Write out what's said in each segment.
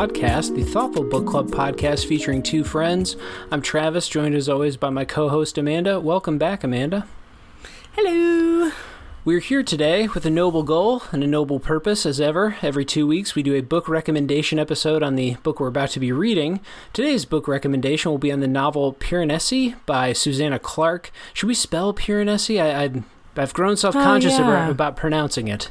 Podcast, the Thoughtful Book Club podcast featuring two friends. I'm Travis, joined as always by my co host Amanda. Welcome back, Amanda. Hello. We're here today with a noble goal and a noble purpose, as ever. Every two weeks, we do a book recommendation episode on the book we're about to be reading. Today's book recommendation will be on the novel Piranesi by Susanna Clarke. Should we spell Piranesi? I, I've grown self conscious Oh, yeah. about, about pronouncing it.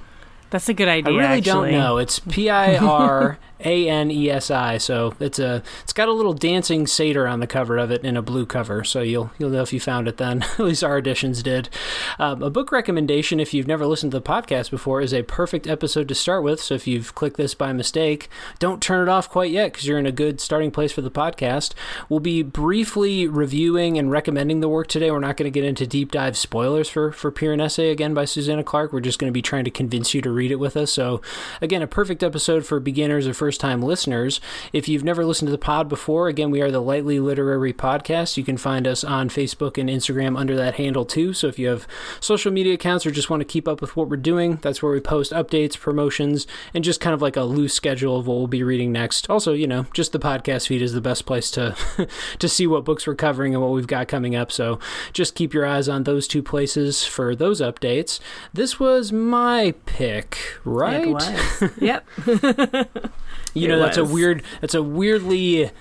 That's a good idea. I really actually. don't know. It's P I R A N E S I. So it's a it's got a little dancing satyr on the cover of it in a blue cover. So you'll you'll know if you found it then. At least our editions did. Um, a book recommendation, if you've never listened to the podcast before, is a perfect episode to start with. So if you've clicked this by mistake, don't turn it off quite yet because you're in a good starting place for the podcast. We'll be briefly reviewing and recommending the work today. We're not going to get into deep dive spoilers for for Piranesi again by Susanna Clarke. We're just going to be trying to convince you to read it with us. So again, a perfect episode for beginners or first time listeners. If you've never listened to the pod before, again, we are the Lightly Literary Podcast. You can find us on Facebook and Instagram under that handle too. So if you have social media accounts or just want to keep up with what we're doing, that's where we post updates, promotions, and just kind of like a loose schedule of what we'll be reading next. Also, you know, just the podcast feed is the best place to to see what books we're covering and what we've got coming up. So just keep your eyes on those two places for those updates. This was my pick, right? Yep. You It know, that's a weird, that's a weirdly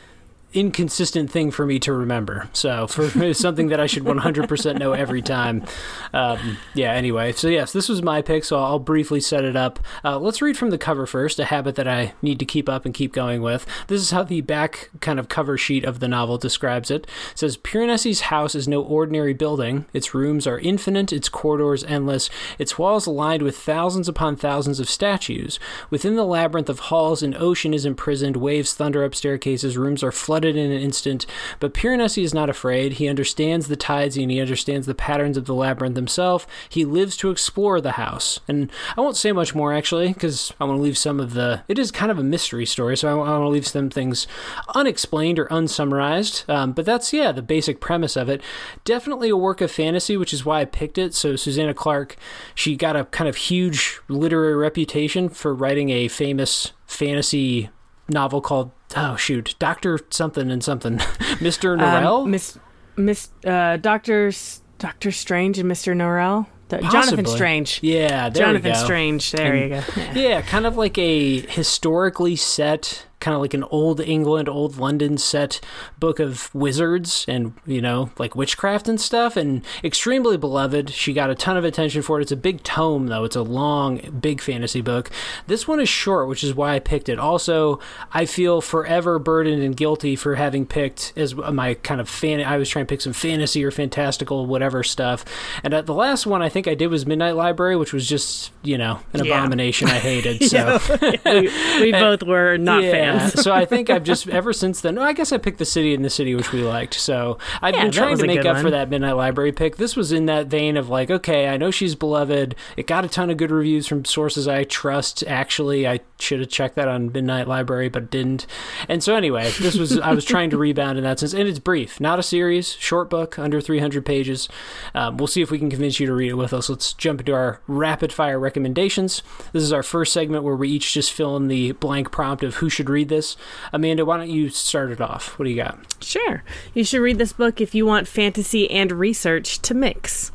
inconsistent thing for me to remember. So for something that I should 100% know every time. Um, yeah. Anyway, so yes, this was my pick. So I'll briefly set it up. Uh, let's read from the cover first. A habit that I need to keep up and keep going with. This is how the back kind of cover sheet of the novel describes it. It says Piranesi's house is no ordinary building. Its rooms are infinite. Its corridors endless. Its walls lined with thousands upon thousands of statues. Within the labyrinth of halls, an ocean is imprisoned. Waves thunder up staircases. Rooms are flooded in an instant. But Piranesi is not afraid. He understands the tides and he understands the patterns of the labyrinth himself. He lives to explore the house. And I won't say much more actually, because I want to leave some of the. It is kind of a mystery story, so I, want to leave some things unexplained or unsummarized. Um, but that's yeah, the basic premise of it. Definitely a work of fantasy, which is why I picked it. So Susanna Clarke, she got a kind of huge literary reputation for writing a famous fantasy novel called oh shoot, Doctor something and something, Mister Norrell. Um, Miss Miss uh, Doctor Doctor Strange and Mr. Norrell. D- Jonathan Strange. yeah, there Jonathan. Strange. There And- you go. Yeah. Yeah, kind of like a historically set, kind of like an old England, old London set book of wizards and, you know, like witchcraft and stuff, and extremely beloved. She got a ton of attention for it. It's a big tome, though. It's a long, big fantasy book. This one is short, which is why I picked it. Also, I feel forever burdened and guilty for having picked as my kind of fan. I was trying to pick some fantasy or fantastical, whatever stuff. And uh, the last one I think I did was Midnight Library, which was just, you know, an Yeah. abomination I hated. So. we, we both were not yeah, fans. so I think I've just ever since then. I guess I picked the city and the city which we liked. So I've Yeah, been trying to make up for that Midnight Library pick. This was in that vein of like, okay, I know she's beloved. It got a ton of good reviews from sources I trust. Actually, I should have checked that on Midnight Library, but didn't. And so anyway, this was I was trying to rebound in that sense, and it's brief, not a series, short book, under 300 pages. Um, we'll see if we can convince you to read it with us. Let's jump into our rapid fire recommendations. This is our first segment where we each just fill in the blank prompt of who should read this. Amanda, why don't you start it off? What do you got? Sure. You should read this book if you want fantasy and research to mix.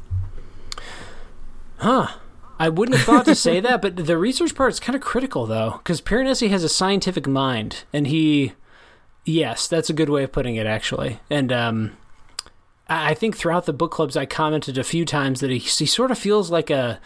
Huh. I wouldn't have thought to say that, but the research part is kind of critical, though, because Piranesi has a scientific mind, and he, yes, that's a good way of putting it, actually. And um, I I think throughout the book clubs, I commented a few times that he, he sort of feels like a.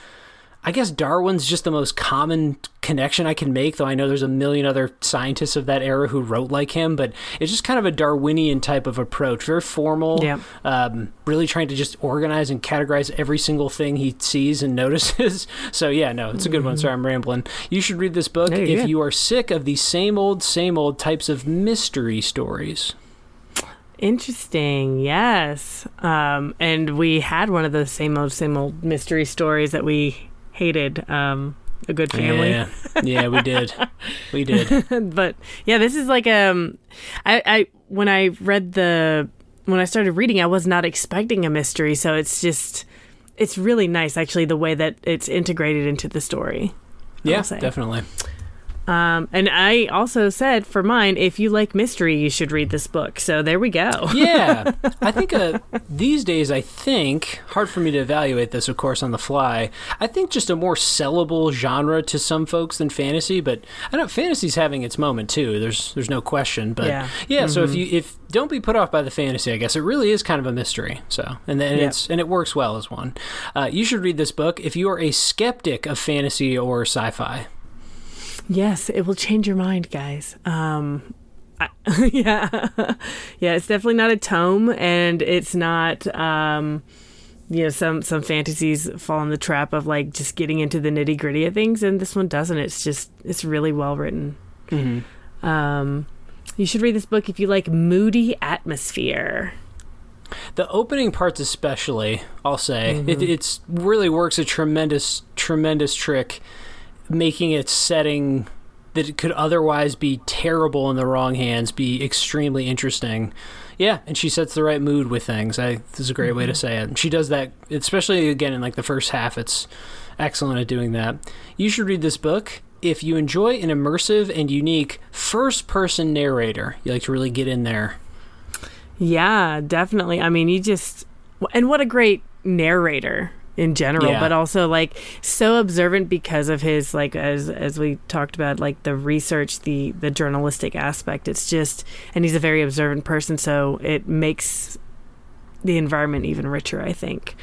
I guess Darwin's just the most common connection I can make, though I know there's a million other scientists of that era who wrote like him, but it's just kind of a Darwinian type of approach, very formal, Yeah. um, really trying to just organize and categorize every single thing he sees and notices. So, yeah, no, it's a good one. Sorry, I'm rambling. You should read this book if good. you are sick of the same old, same old types of mystery stories. Interesting. Yes. Um, and we had one of those same old, same old mystery stories that we hated. Um, a good family. Yeah, yeah, we did. We did. but yeah, this is like um, I, I when I read the when I started reading, I was not expecting a mystery, so it's just it's really nice actually the way that it's integrated into the story. Yeah, definitely. Um, and I also said for mine, if you like mystery, you should read this book. So there we go. yeah, I think uh, these days, I think hard for me to evaluate this, of course, on the fly. I think just a more sellable genre to some folks than fantasy, but I know fantasy's having its moment too. There's there's no question, but yeah, yeah. So if you if don't be put off by the fantasy, I guess it really is kind of a mystery. So and then Yeah. it's and it works well as one. Uh, you should read this book if you are a skeptic of fantasy or sci-fi. Yes, it will change your mind, guys. Um, I, yeah, yeah. It's definitely not a tome, and it's not. Um, you know, some some fantasies fall in the trap of like just getting into the nitty gritty of things, and this one doesn't. It's just it's really well written. Mm-hmm. Um, you should read this book if you like moody atmosphere. The opening parts, especially, I'll say, it it's really works a tremendous, tremendous trick, making its setting that it could otherwise be terrible in the wrong hands be extremely interesting. Yeah, and she sets the right mood with things. I this is a great way to mm-hmm. say it. She does that, especially again in like the first half. It's excellent at doing that. You should read this book if you enjoy an immersive and unique first-person narrator. You like to really get in there. Yeah, definitely. I mean, you just and what a great narrator in general, Yeah. but also like so observant because of his like as as we talked about like the research, the the journalistic aspect. It's just and he's a very observant person, so it makes the environment even richer, I think.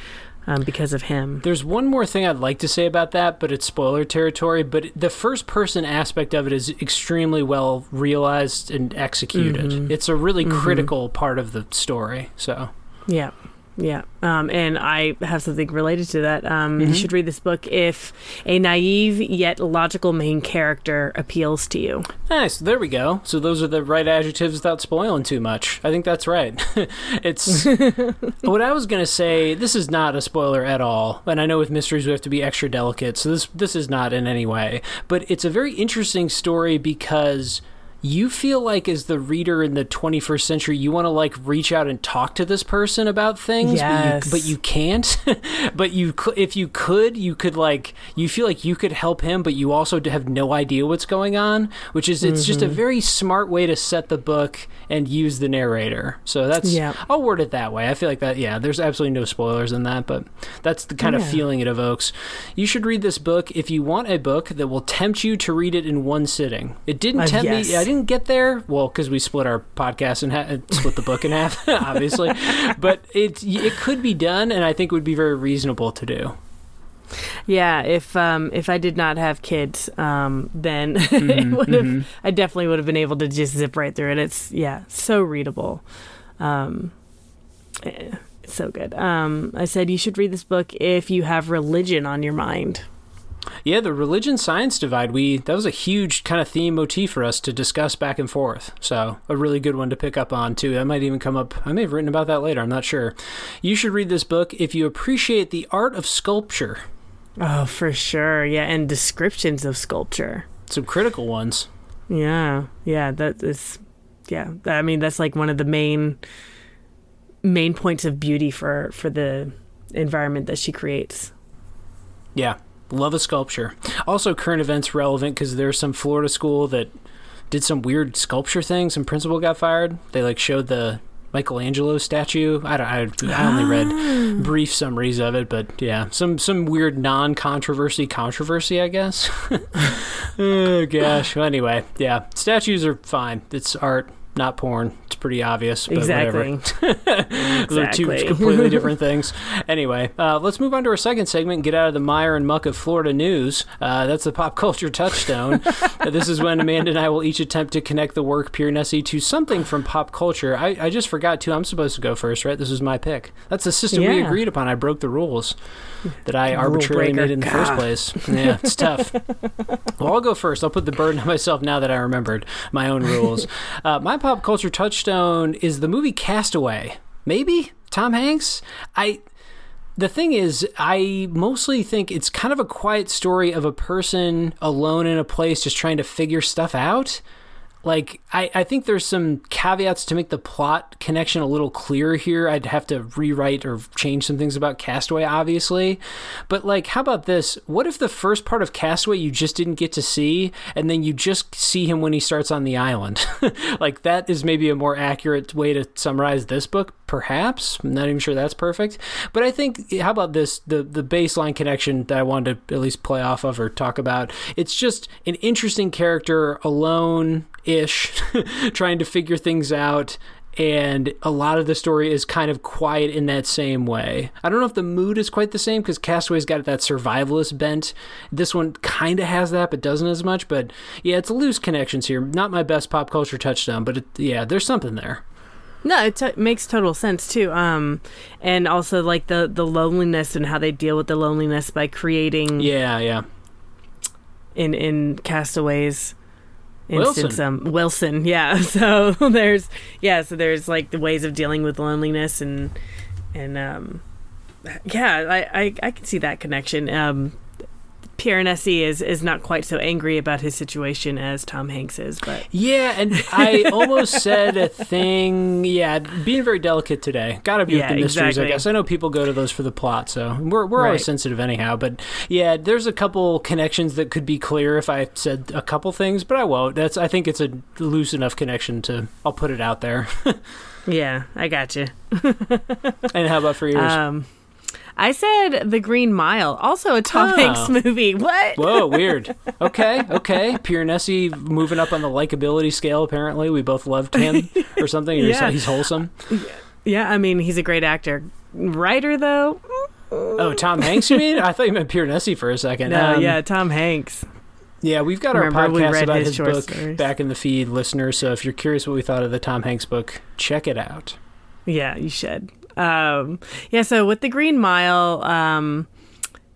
Um, because of him. There's one more thing I'd like to say about that, but it's spoiler territory. But the first person aspect of it is extremely well realized and executed. Mhm. It's a really Mhm. critical part of the story. So, Yeah. Yeah. Um, and I have something related to that. Um, You Mhm. should read this book if a naive yet logical main character appeals to you. nice. There we go. So, those are the right adjectives without spoiling too much. I think that's right. it's what I was going to say. This is not a spoiler at all. And I know with mysteries, we have to be extra delicate. So, this, this is not in any way. But it's a very interesting story because. You feel like as the reader in the 21st century you want to like reach out and talk to this person about things Yes. but, you, but you can't but you if you could you could like you feel like you could help him but you also have no idea what's going on which is it's just a Mm-hmm. very smart way to set the book and use the narrator so that's Yeah. I'll word it that way I feel like that yeah there's absolutely no spoilers in that but that's the kind of feeling it evokes you should read this book if you want a book that will tempt you to read it in one sitting it didn't Uh, tempt yes. me I didn't get there well because we split our podcast and half split the book in half obviously but it it could be done and I think it would be very reasonable to do Yeah, if um, if I did not have kids, um, then Mhm, have. mhm. I definitely would have been able to just zip right through it. It's yeah, so readable. Um, eh, it's so good. Um, I said you should read this book if you have religion on your mind. Yeah, the religion science divide. We that was a huge kind of theme motif for us to discuss back and forth. So a really good one to pick up on too. That might even come up. I may have written about that later. I'm not sure. You should read this book if you appreciate the art of sculpture. Oh, for sure. Yeah, and descriptions of sculpture. Some critical ones. Yeah, yeah, that is, yeah. I mean, that's like one of the main main points of beauty for for the environment that she creates. Yeah, love a sculpture. Also, current events relevant because there's some Florida school that did some weird sculpture thing. Some principal got fired. They like showed the Michelangelo statue. I don't. I, I only read ah. brief summaries of it, but yeah, some some weird non-controversy controversy, I guess. oh gosh. Well, anyway, yeah, statues are fine. It's art, not porn. Pretty obvious. But Exactly. Those are two Exactly. completely different things. Anyway, uh, let's move on to our second segment and get out of the mire and muck of Florida news. Uh, that's the pop culture touchstone. This is when Amanda and I will each attempt to connect the work Piranesi to something from pop culture. I, I just forgot to. I'm supposed to go first, right? This is my pick. That's the system we agreed upon. I broke the rules that I arbitrarily made in the first place. Yeah, it's tough. Well, I'll go first. I'll put the burden on myself now that I remembered my own rules. Uh, my pop culture touchstone is the movie Castaway. Maybe Tom Hanks. I. The thing is, I mostly think it's kind of a quiet story of a person alone in a place just trying to figure stuff out. Like I, I think there's some caveats to make the plot connection a little clearer here. I'd have to rewrite or change some things about Castaway, obviously. But like, how about this? What if the first part of Castaway you just didn't get to see, and then you just see him when he starts on the island? like that is maybe a more accurate way to summarize this book, perhaps. I'm not even sure that's perfect. But I think how about this? The the baseline connection that I wanted to at least play off of or talk about. It's just an interesting character alone ish, trying to figure things out. And a lot of the story is kind of quiet in that same way. I don't know if the mood is quite the same because Castaway's got that survivalist bent. This one kind of has that, but doesn't as much. But yeah, it's loose connections here. Not my best pop culture touchdown, but it, yeah, there's something there. No, it t- makes total sense too. Um, and also like the the loneliness and how they deal with the loneliness by creating. Yeah, yeah. In in Castaways instance Wilson. um Wilson yeah so there's yeah so there's like the ways of dealing with loneliness and and um yeah I I, I can see that connection um Piranesi is is not quite so angry about his situation as Tom Hanks is, but yeah, and I almost said a thing. Yeah, being very delicate today. Got to be yeah, with the mysteries, exactly. I guess. I know people go to those for the plot, so we're we're right. always sensitive anyhow. But yeah, there's a couple connections that could be clear if I said a couple things, but I won't. That's I think it's a loose enough connection to I'll put it out there. yeah, I got you. and how about for yours? Um, I said The Green Mile, also a Tom oh. Hanks movie. What? Whoa, weird. Okay, okay. Piranesi moving up on the likability scale. Apparently, we both loved him or something. yeah. He's wholesome. Yeah, I mean, he's a great actor. Writer though. Oh, Tom Hanks, you mean? I thought you meant Piranesi for a second. No, um, yeah, Tom Hanks. Yeah, we've got Remember, our podcast about his, his book stories. back in the feed, listeners. So if you're curious what we thought of the Tom Hanks book, check it out. Yeah, you should. Um, yeah, so with the Green Mile, um,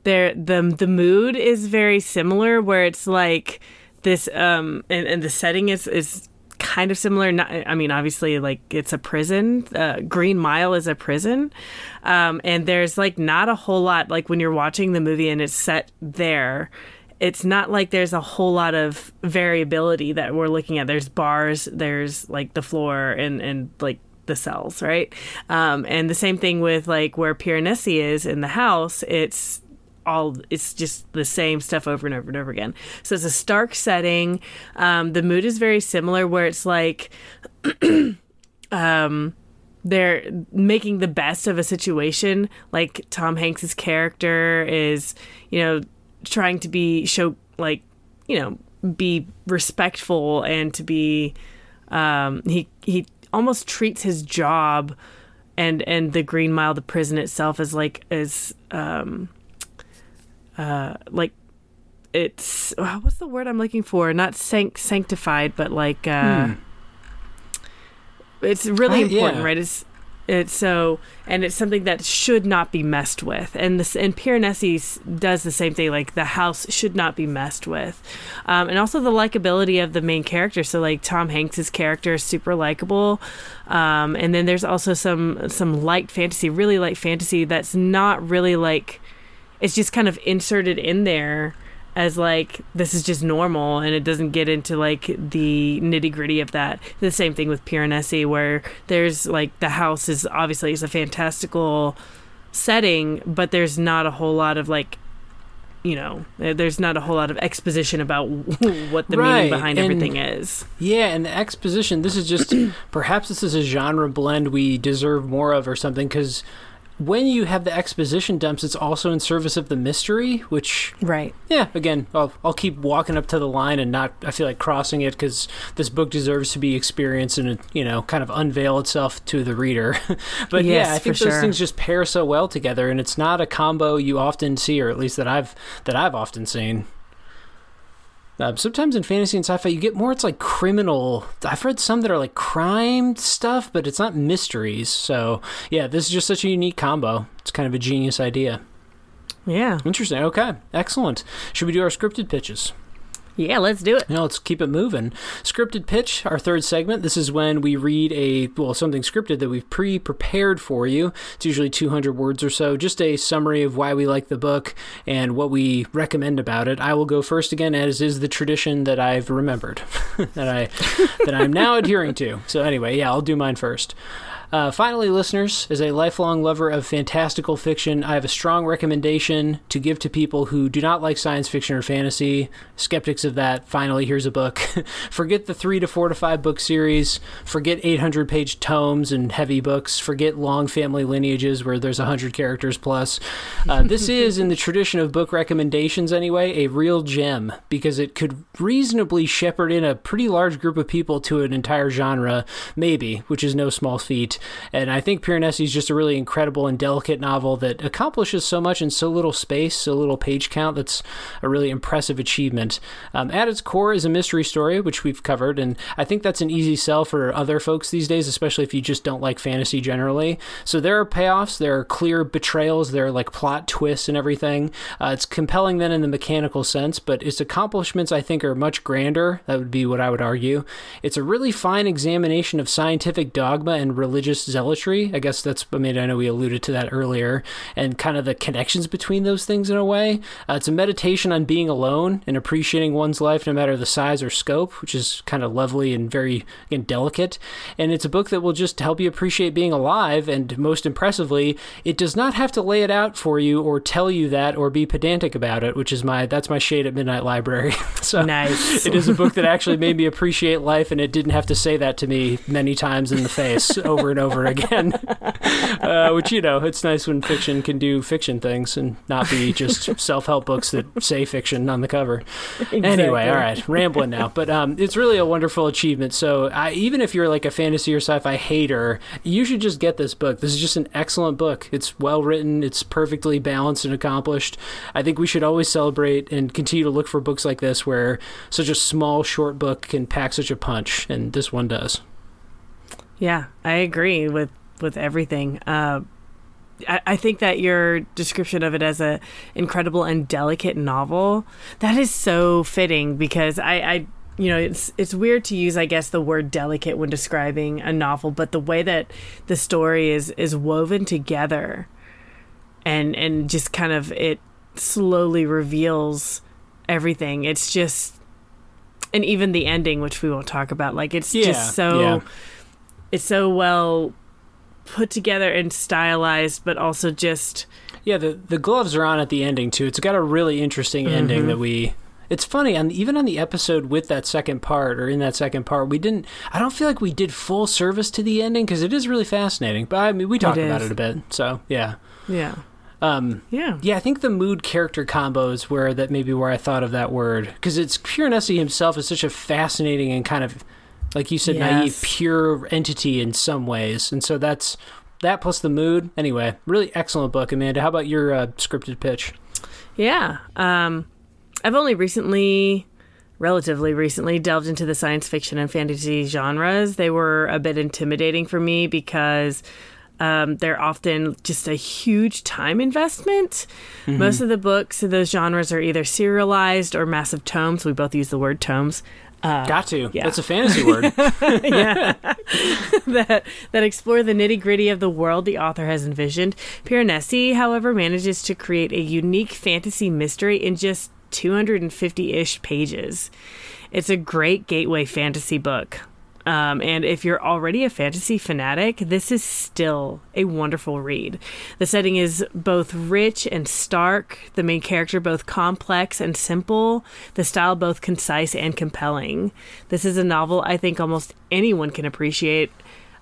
there the the mood is very similar, where it's like this, um, and, and the setting is is kind of similar. Not, I mean, obviously, like it's a prison. Uh, Green Mile is a prison, um, and there's like not a whole lot. Like when you're watching the movie and it's set there, it's not like there's a whole lot of variability that we're looking at. There's bars, there's like the floor, and and like the cells, right? Um, and the same thing with like where Piranesi is in the house. It's all it's just the same stuff over and over and over again. So it's a stark setting. Um, the mood is very similar, where it's like. um, they're making the best of a situation. Like Tom Hanks's character is, you know, trying to be show like, you know, be respectful and to be um he he almost treats his job and and the Green Mile, the prison itself, as like as um uh like it's what's the word I'm looking for? Not sanct- sanctified, but like uh, hmm. it's really important, yeah. right? It's it's so, and it's something that should not be messed with. And this, and Piranesi does the same thing. Like the house should not be messed with, um, and also the likability of the main character. So like Tom Hanks's character is super likable, um, and then there's also some some light fantasy, really light fantasy that's not really like, it's just kind of inserted in there as like this is just normal and it doesn't get into like the nitty gritty of that. The same thing with Piranesi where there's like the house is obviously is a fantastical setting, but there's not a whole lot of like you know, eh, there's not a whole lot of exposition about what the right. meaning behind and, everything is. Yeah, and the exposition, this is just perhaps this is a genre blend we deserve more of or something because when you have the exposition dumps, it's also in service of the mystery, which right. Yeah, again, I'll I'll keep walking up to the line and not I feel like crossing it because this book deserves to be experienced and you know kind of unveil itself to the reader. but yes, yeah, I think those sure. things just pair so well together, and it's not a combo you often see, or at least that I've that I've often seen. Uh, sometimes in fantasy and sci-fi, you get more. It's like criminal. I've read some that are like crime stuff, but it's not mysteries. So yeah, this is just such a unique combo. It's kind of a genius idea. Yeah. Interesting. Okay. Excellent. Should we do our scripted pitches? Yeah, let's do it. Now let's keep it moving. Scripted pitch, our third segment. This is when we read a well something scripted that we've pre-prepared for you. It's usually 200 words or so, just a summary of why we like the book and what we recommend about it. I will go first again, as is the tradition that I've remembered that I that I'm now adhering to. So anyway, yeah, I'll do mine first. Uh, finally, listeners, as a lifelong lover of fantastical fiction, I have a strong recommendation to give to people who do not like science fiction or fantasy. Skeptics of that, finally, here's a book. forget the three to four to five book series. Forget 800 page tomes and heavy books. Forget long family lineages where there's 100 characters plus. Uh, this is, in the tradition of book recommendations anyway, a real gem because it could reasonably shepherd in a pretty large group of people to an entire genre, maybe, which is no small feat. And I think Piranesi is just a really incredible and delicate novel that accomplishes so much in so little space, so little page count. That's a really impressive achievement. Um, at its core is a mystery story, which we've covered, and I think that's an easy sell for other folks these days, especially if you just don't like fantasy generally. So there are payoffs, there are clear betrayals, there are like plot twists and everything. Uh, it's compelling then in the mechanical sense, but its accomplishments I think are much grander. That would be what I would argue. It's a really fine examination of scientific dogma and religious zealotry. I guess that's, I mean, I know we alluded to that earlier, and kind of the connections between those things in a way. Uh, it's a meditation on being alone and appreciating one's life no matter the size or scope, which is kind of lovely and very again, delicate. And it's a book that will just help you appreciate being alive. And most impressively, it does not have to lay it out for you or tell you that or be pedantic about it, which is my, that's my shade at Midnight Library. so nice. it is a book that actually made me appreciate life and it didn't have to say that to me many times in the face over and and over again. uh, which you know, it's nice when fiction can do fiction things and not be just self-help books that say fiction on the cover. Exactly. Anyway, all right, rambling now, but um, it's really a wonderful achievement. So I, even if you're like a fantasy or sci-fi hater, you should just get this book. This is just an excellent book. It's well written. It's perfectly balanced and accomplished. I think we should always celebrate and continue to look for books like this where such a small, short book can pack such a punch, and this one does. Yeah, I agree with with everything. Uh, I, I think that your description of it as a incredible and delicate novel that is so fitting because I, I you know it's it's weird to use I guess the word delicate when describing a novel, but the way that the story is is woven together and and just kind of it slowly reveals everything. It's just and even the ending, which we won't talk about, like it's yeah, just so. Yeah it's so well put together and stylized, but also just yeah. The the gloves are on at the ending too. It's got a really interesting mm-hmm. ending that we. It's funny, and even on the episode with that second part, or in that second part, we didn't. I don't feel like we did full service to the ending because it is really fascinating. But I mean, we talked about it a bit, so yeah, yeah. Um, yeah, yeah. I think the mood character combos where that maybe where I thought of that word because it's Piranesi himself is such a fascinating and kind of like you said, yes. naive, pure entity in some ways, and so that's that plus the mood. Anyway, really excellent book, Amanda. How about your uh, scripted pitch? Yeah, um, I've only recently, relatively recently, delved into the science fiction and fantasy genres. They were a bit intimidating for me because. Um, they're often just a huge time investment. Mm-hmm. Most of the books of those genres are either serialized or massive tomes. We both use the word tomes. Uh, Got to. Yeah. That's a fantasy word. yeah. that that explore the nitty gritty of the world the author has envisioned. Piranesi, however, manages to create a unique fantasy mystery in just 250 ish pages. It's a great gateway fantasy book. Um, and if you're already a fantasy fanatic, this is still a wonderful read. The setting is both rich and stark, the main character both complex and simple, the style both concise and compelling. This is a novel I think almost anyone can appreciate.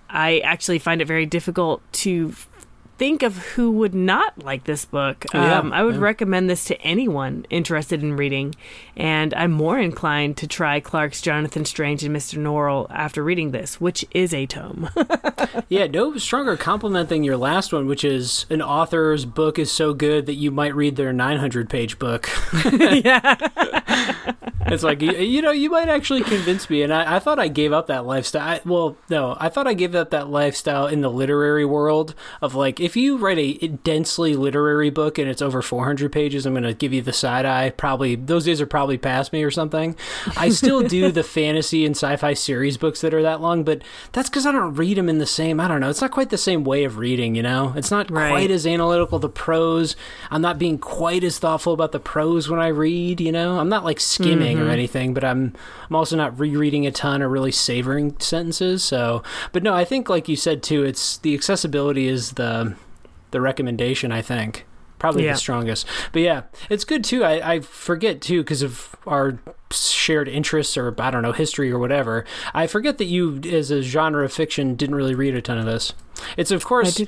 I actually find it very difficult to think of who would not like this book. Yeah, um, I would yeah. recommend this to anyone interested in reading, and I'm more inclined to try Clarke's Jonathan Strange and Mr. Norrell after reading this, which is a tome. yeah, no stronger compliment than your last one, which is an author's book is so good that you might read their 900 page book. yeah. it's like you, you know you might actually convince me and I, I thought i gave up that lifestyle I, well no i thought i gave up that lifestyle in the literary world of like if you write a densely literary book and it's over 400 pages i'm going to give you the side eye. Probably those days are probably past me or something. I still do the fantasy and sci-fi series books that are that long but that's because i don't read them in the same i don't know it's not quite the same way of reading you know? It's not Right. quite as analytical the prose. I'm not being quite as thoughtful about the prose when i read you know? I'm not like skimming or mm-hmm. anything but i'm i'm also not rereading a ton or really savoring sentences so. But no i think like you said too it's the accessibility is the the recommendation i think. Probably Yeah. the strongest. But yeah it's good too. I, I forget too because of our shared interests or i don't know history or whatever. I forget that you as a genre of fiction didn't really read a ton of this. It's of course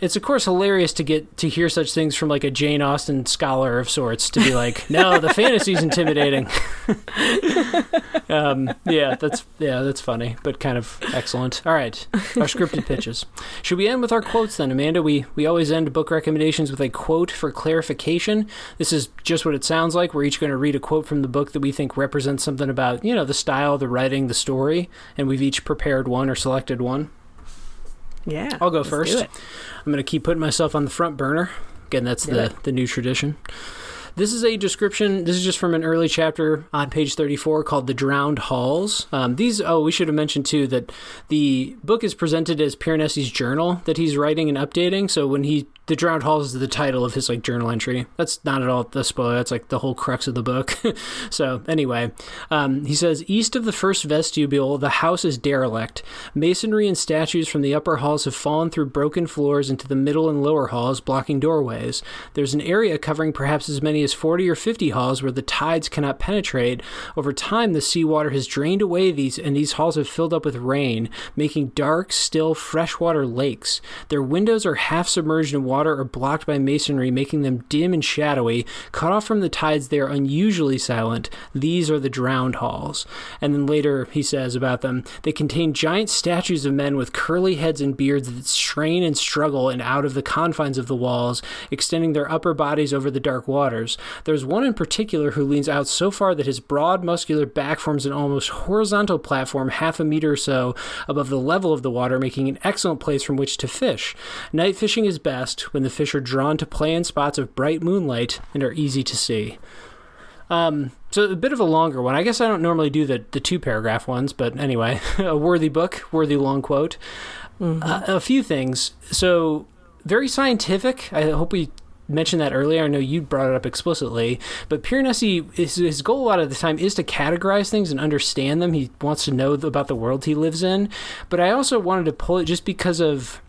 it's of course hilarious to get to hear such things from like a Jane Austen scholar of sorts to be like, no, the fantasy's intimidating. um, yeah, that's yeah, that's funny, but kind of excellent. All right, our scripted pitches. Should we end with our quotes then, Amanda? We we always end book recommendations with a quote for clarification. This is just what it sounds like. We're each going to read a quote from the book that we think represents something about you know the style, the writing, the story, and we've each prepared one or selected one. Yeah. I'll go first. I'm going to keep putting myself on the front burner. Again, that's Do the, it. the new tradition. This is a description. This is just from an early chapter on page 34 called The Drowned Halls. Um, these, oh, we should have mentioned too that the book is presented as Piranesi's journal that he's writing and updating. So when he, The Drowned Halls is the title of his like journal entry. That's not at all the spoiler. That's like the whole crux of the book. so anyway, um, he says, East of the first vestibule, the house is derelict. Masonry and statues from the upper halls have fallen through broken floors into the middle and lower halls, blocking doorways. There's an area covering perhaps as many as 40 or 50 halls where the tides cannot penetrate. Over time, the seawater has drained away these, and these halls have filled up with rain, making dark, still, freshwater lakes. Their windows are half submerged in water or blocked by masonry, making them dim and shadowy. Cut off from the tides, they are unusually silent. These are the drowned halls. And then later he says about them, they contain giant statues of men with curly heads and beards that strain and struggle and out of the confines of the walls, extending their upper bodies over the dark waters. There's one in particular who leans out so far that his broad, muscular back forms an almost horizontal platform half a meter or so above the level of the water, making an excellent place from which to fish. Night fishing is best when the fish are drawn to play in spots of bright moonlight and are easy to see. Um, so a bit of a longer one. I guess I don't normally do the, the two paragraph ones, but anyway, a worthy book, worthy long quote. Uh, a few things. So very scientific. I hope we mentioned that earlier. I know you brought it up explicitly, but Piranesi, his, his goal a lot of the time is to categorize things and understand them. He wants to know about the world he lives in. But I also wanted to pull it just because of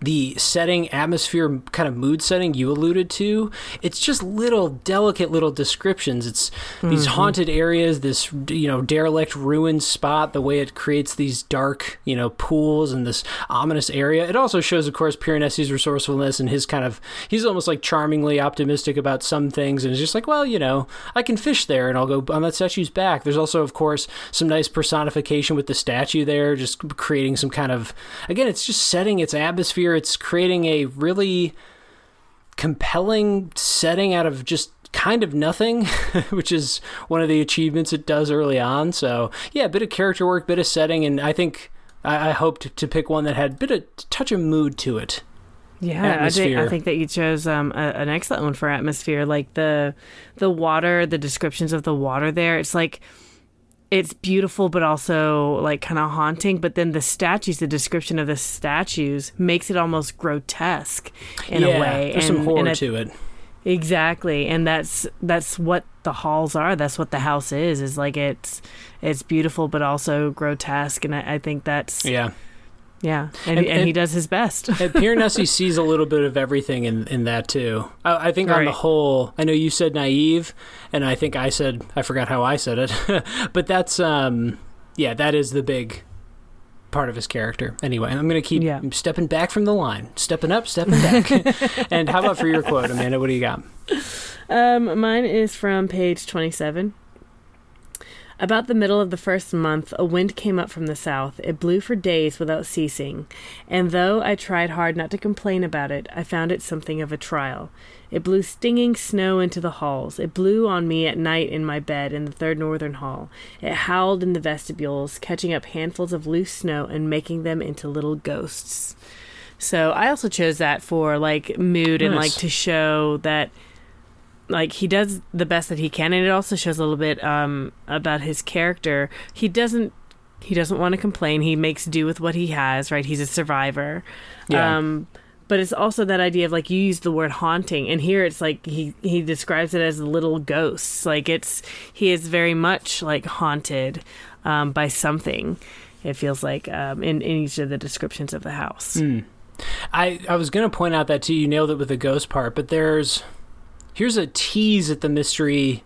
the setting, atmosphere, kind of mood setting you alluded to. It's just little delicate little descriptions. It's these mm-hmm. haunted areas, this you know derelict ruined spot, the way it creates these dark you know pools and this ominous area. It also shows, of course, Piranesi's resourcefulness and his kind of he's almost like charmingly optimistic about some things, and it's just like, well, you know, I can fish there, and I'll go on that statue's back. There's also, of course, some nice personification with the statue there, just creating some kind of again, it's just setting its atmosphere. It's creating a really compelling setting out of just kind of nothing, which is one of the achievements it does early on. So yeah, a bit of character work, bit of setting, and I think I, I hoped to pick one that had a bit of touch of mood to it. Yeah, I think, I think that you chose um, a, an excellent one for atmosphere. Like the the water, the descriptions of the water there. It's like it's beautiful, but also like kind of haunting. But then the statues, the description of the statues makes it almost grotesque in yeah, a way. there's some And- horror and I- to it. Exactly, and that's that's what the halls are. That's what the house is. Is like it's it's beautiful, but also grotesque. And I, I think that's Yeah. Yeah. And, And- and, he does his best. And Piranesi sees a little bit of everything in, in that too. I, I think on the whole, I know you said naive, and I think I said I forgot how I said it, but that's um yeah, that is the big part of his character. Anyway, I'm gonna keep Yeah. stepping back from the line, stepping up, stepping back. and how about for your quote, Amanda? What do you got? Um, mine is from page 27. About the middle of the first month, a wind came up from the south. It blew for days without ceasing, and though I tried hard not to complain about it, I found it something of a trial. It blew stinging snow into the halls. It blew on me at night in my bed in the third northern hall. It howled in the vestibules, catching up handfuls of loose snow and making them into little ghosts. So I also chose that for like mood and like to show that like he does the best that he can and it also shows a little bit um about his character he doesn't he doesn't want to complain he makes do with what he has right he's a survivor Yeah. um but it's also that idea of like you use the word haunting and here it's like he he describes it as little ghosts like it's he is very much like haunted um by something it feels like um in, in each of the descriptions of the house Hmm. I, I was going to point out that too. You nailed it with the ghost part, but there's here's a tease at the mystery,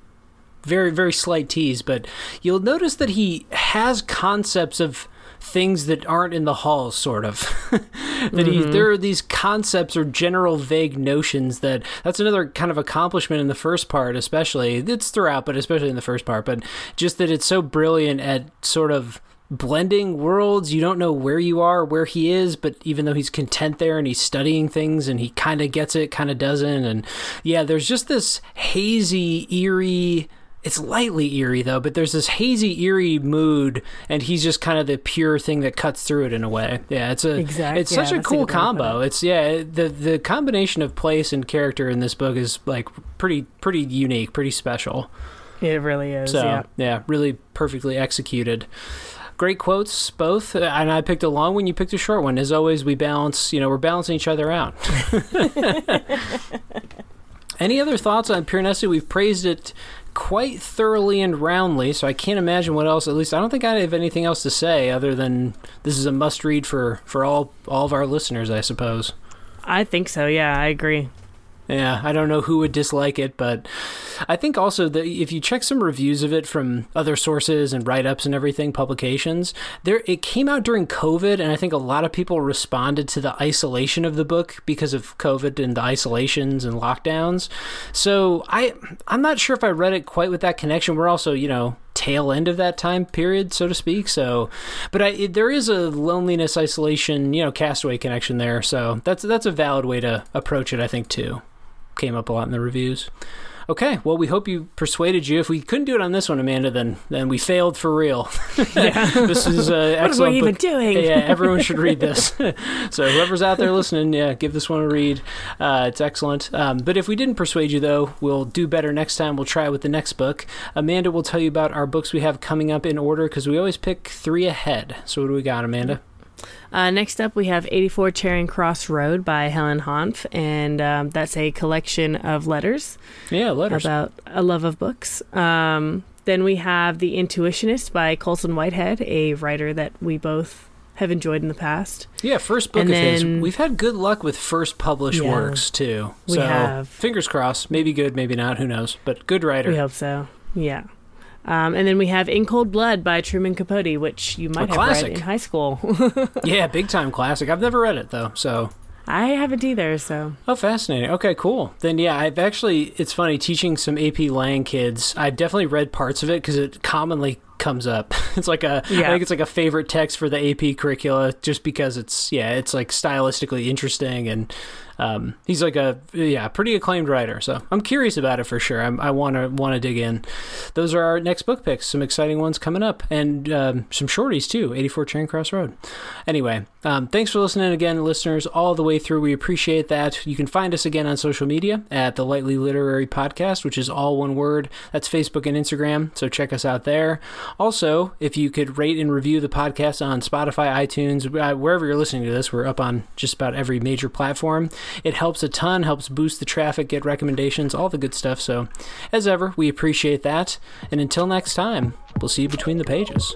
very very slight tease, but you'll notice that he has concepts of things that aren't in the hall sort of. that he mm-hmm. there are these concepts or general vague notions that that's another kind of accomplishment in the first part, especially it's throughout, but especially in the first part. But just that it's so brilliant at sort of blending worlds. You don't know where you are, where he is, but even though he's content there and he's studying things and he kind of gets it, kind of doesn't. And yeah, there's just this hazy, eerie. It's lightly eerie though, but there's this hazy, eerie mood, and he's just kind of the pure thing that cuts through it in a way. Yeah, it's a Exact- it's such a a cool good way to put combo. it. It's yeah, the the combination of place and character in this book is like pretty pretty unique, pretty special. it really is So yeah really perfectly executed. Great quotes, both, uh, and I picked a long one. You picked a short one. As always, we balance. You know, we're balancing each other out. Any other thoughts on Piranesi? We've praised it quite thoroughly and roundly, so I can't imagine what else. At least I don't think I have anything else to say other than this is a must-read for for all all of our listeners, I suppose. i think so yeah i agree Yeah, I don't know who would dislike it, but I think also that if you check some reviews of it from other sources and write-ups and everything, publications, there it came out during COVID, and I think a lot of people responded to the isolation of the book because of COVID and the isolations and lockdowns. So I I'm not sure if I read it quite with that connection. We're also you know tail end of that time period, so to speak. So, but I it, there is a loneliness, isolation, you know, castaway connection there. So that's that's a valid way to approach it, I think too came up a lot in the reviews. Okay, well, we hope you persuaded you. If we couldn't do it on this one, Amanda, then then we failed for real. this is uh, what are excellent. we even doing yeah, everyone should read this. so whoever's out there listening, yeah, give this one a read. Uh, it's excellent. Um, but if we didn't persuade you, though, we'll do better next time. We'll try it with the next book. Amanda will tell you about our books we have coming up in order because we always pick three ahead. So what do we got, Amanda? Uh, next up, we have 84 Charing Cross Road by Helen Hanff, and um, that's a collection of letters Yeah, letters. about a love of books. Um, then we have The Intuitionist by Colson Whitehead, a writer that we both have enjoyed in the past. Yeah, first book And of his. We've had good luck with first published Yeah, works too. we so have. fingers crossed. Maybe good, maybe not. Who knows? But good writer. We hope so. Yeah. Um, and then we have In Cold Blood by Truman Capote, which you might have classic. read in high school. yeah, big time classic. I've never read it though. So I haven't either, so oh, fascinating. Okay, cool. Then yeah, I've actually. It's funny teaching some AP Lang kids. I've definitely read parts of it because it commonly comes up. It's like a Yeah. I think it's like a favorite text for the AP curricula, just because it's yeah, it's like stylistically interesting and. Um, he's like a yeah, pretty acclaimed writer, so I'm curious about it for sure. I'm, I want to want to dig in. Those are our next book picks. Some exciting ones coming up, and um, some shorties too. 84 Charing Cross Road. Anyway, um, thanks for listening again, listeners, all the way through. We appreciate that. You can find us again on social media at the Lightly Literary Podcast, which is all one word. That's Facebook and Instagram, so check us out there. Also, if you could rate and review the podcast on Spotify, iTunes, uh, wherever you're listening to this, we're up on just about every major platform. It helps a ton, helps boost the traffic, get recommendations, all the good stuff. So, as ever, we appreciate that. And until next time, we'll see you between the pages.